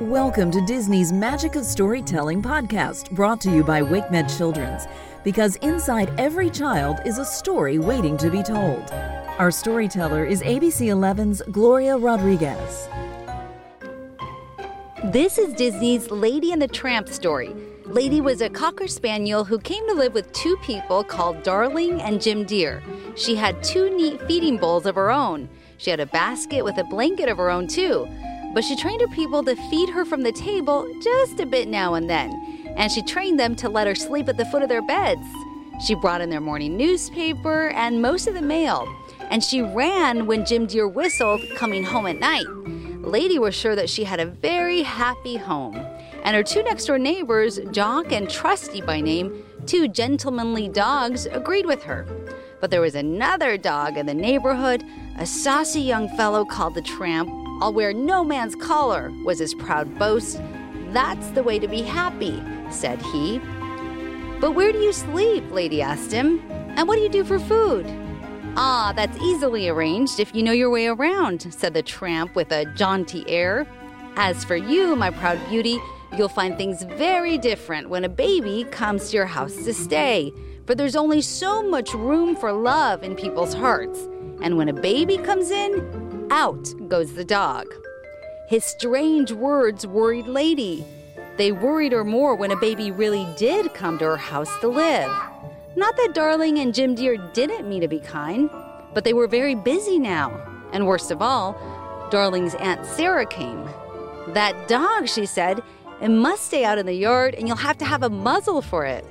Welcome to Disney's Magic of Storytelling podcast, brought to you by WakeMed Children's. Because inside every child is a story waiting to be told. Our storyteller is ABC 11's Gloria Rodriguez. This is Disney's Lady and the Tramp story. Lady was a Cocker Spaniel who came to live with two people called Darling and Jim Dear. She had two neat feeding bowls of her own. She had a basket with a blanket of her own, too but she trained her people to feed her from the table just a bit now and then, and she trained them to let her sleep at the foot of their beds. She brought in their morning newspaper and most of the mail, and she ran when Jim Dear whistled coming home at night. Lady was sure that she had a very happy home, and her two next door neighbors, Jock and Trusty by name, two gentlemanly dogs, agreed with her. But there was another dog in the neighborhood, a saucy young fellow called the Tramp, I'll wear no man's collar, was his proud boast. That's the way to be happy, said he. But where do you sleep? Lady asked him. And what do you do for food? Ah, that's easily arranged if you know your way around, said the tramp with a jaunty air. As for you, my proud beauty, you'll find things very different when a baby comes to your house to stay, for there's only so much room for love in people's hearts. And when a baby comes in, out goes the dog. His strange words worried Lady. They worried her more when a baby really did come to her house to live. Not that Darling and Jim Dear didn't mean to be kind, but they were very busy now. And worst of all, Darling's Aunt Sarah came. That dog, she said, it must stay out in the yard and you'll have to have a muzzle for it.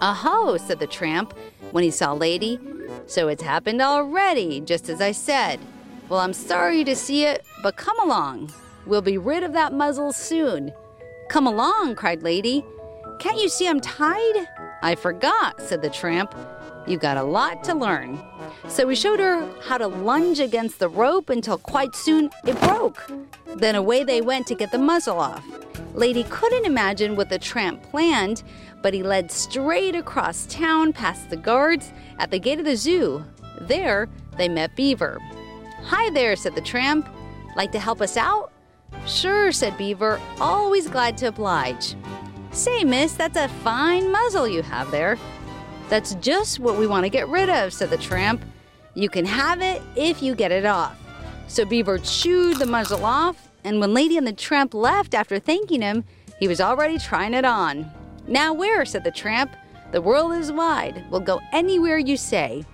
Aho, said the tramp when he saw Lady. So it's happened already, just as I said. Well, I'm sorry to see it, but come along. We'll be rid of that muzzle soon. Come along, cried Lady. Can't you see I'm tied? I forgot, said the tramp. You've got a lot to learn. So we showed her how to lunge against the rope until quite soon it broke. Then away they went to get the muzzle off. Lady couldn't imagine what the tramp planned, but he led straight across town past the guards at the gate of the zoo. There, they met Beaver. Hi there, said the tramp. Like to help us out? Sure, said Beaver, always glad to oblige. Say, miss, that's a fine muzzle you have there. That's just what we want to get rid of, said the tramp. You can have it if you get it off. So Beaver chewed the muzzle off, and when Lady and the tramp left after thanking him, he was already trying it on. Now, where? said the tramp. The world is wide. We'll go anywhere you say.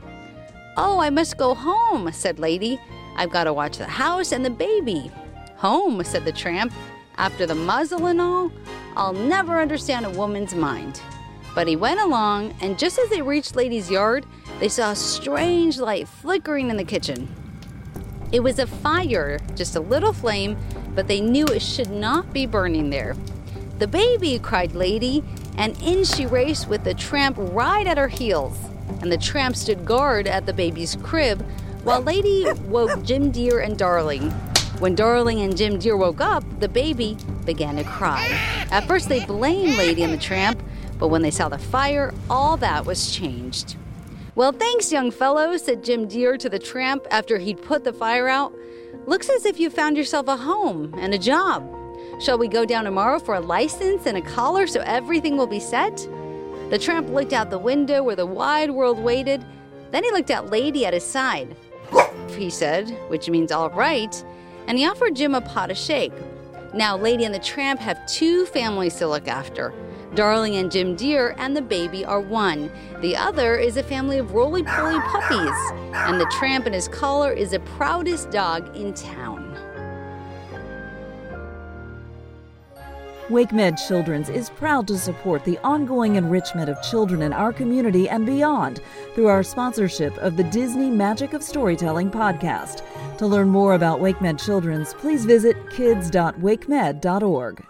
Oh, I must go home, said Lady. I've got to watch the house and the baby. Home, said the tramp. After the muzzle and all, I'll never understand a woman's mind. But he went along, and just as they reached Lady's yard, they saw a strange light flickering in the kitchen. It was a fire, just a little flame, but they knew it should not be burning there. The baby, cried Lady, and in she raced with the tramp right at her heels. And the tramp stood guard at the baby's crib while Lady woke Jim Dear and Darling. When Darling and Jim Dear woke up, the baby began to cry. At first, they blamed Lady and the Tramp, but when they saw the fire, all that was changed. Well, thanks, young fellow, said Jim Dear to the tramp after he'd put the fire out. Looks as if you found yourself a home and a job. Shall we go down tomorrow for a license and a collar so everything will be set? The tramp looked out the window where the wide world waited. Then he looked at Lady at his side he said, which means all right, and he offered Jim a pot of shake. Now, Lady and the Tramp have two families to look after. Darling and Jim Dear and the baby are one. The other is a family of roly poly puppies. And the tramp and his collar is the proudest dog in town. WakeMed Children's is proud to support the ongoing enrichment of children in our community and beyond through our sponsorship of the Disney Magic of Storytelling podcast. To learn more about WakeMed Children's, please visit kids.wakemed.org.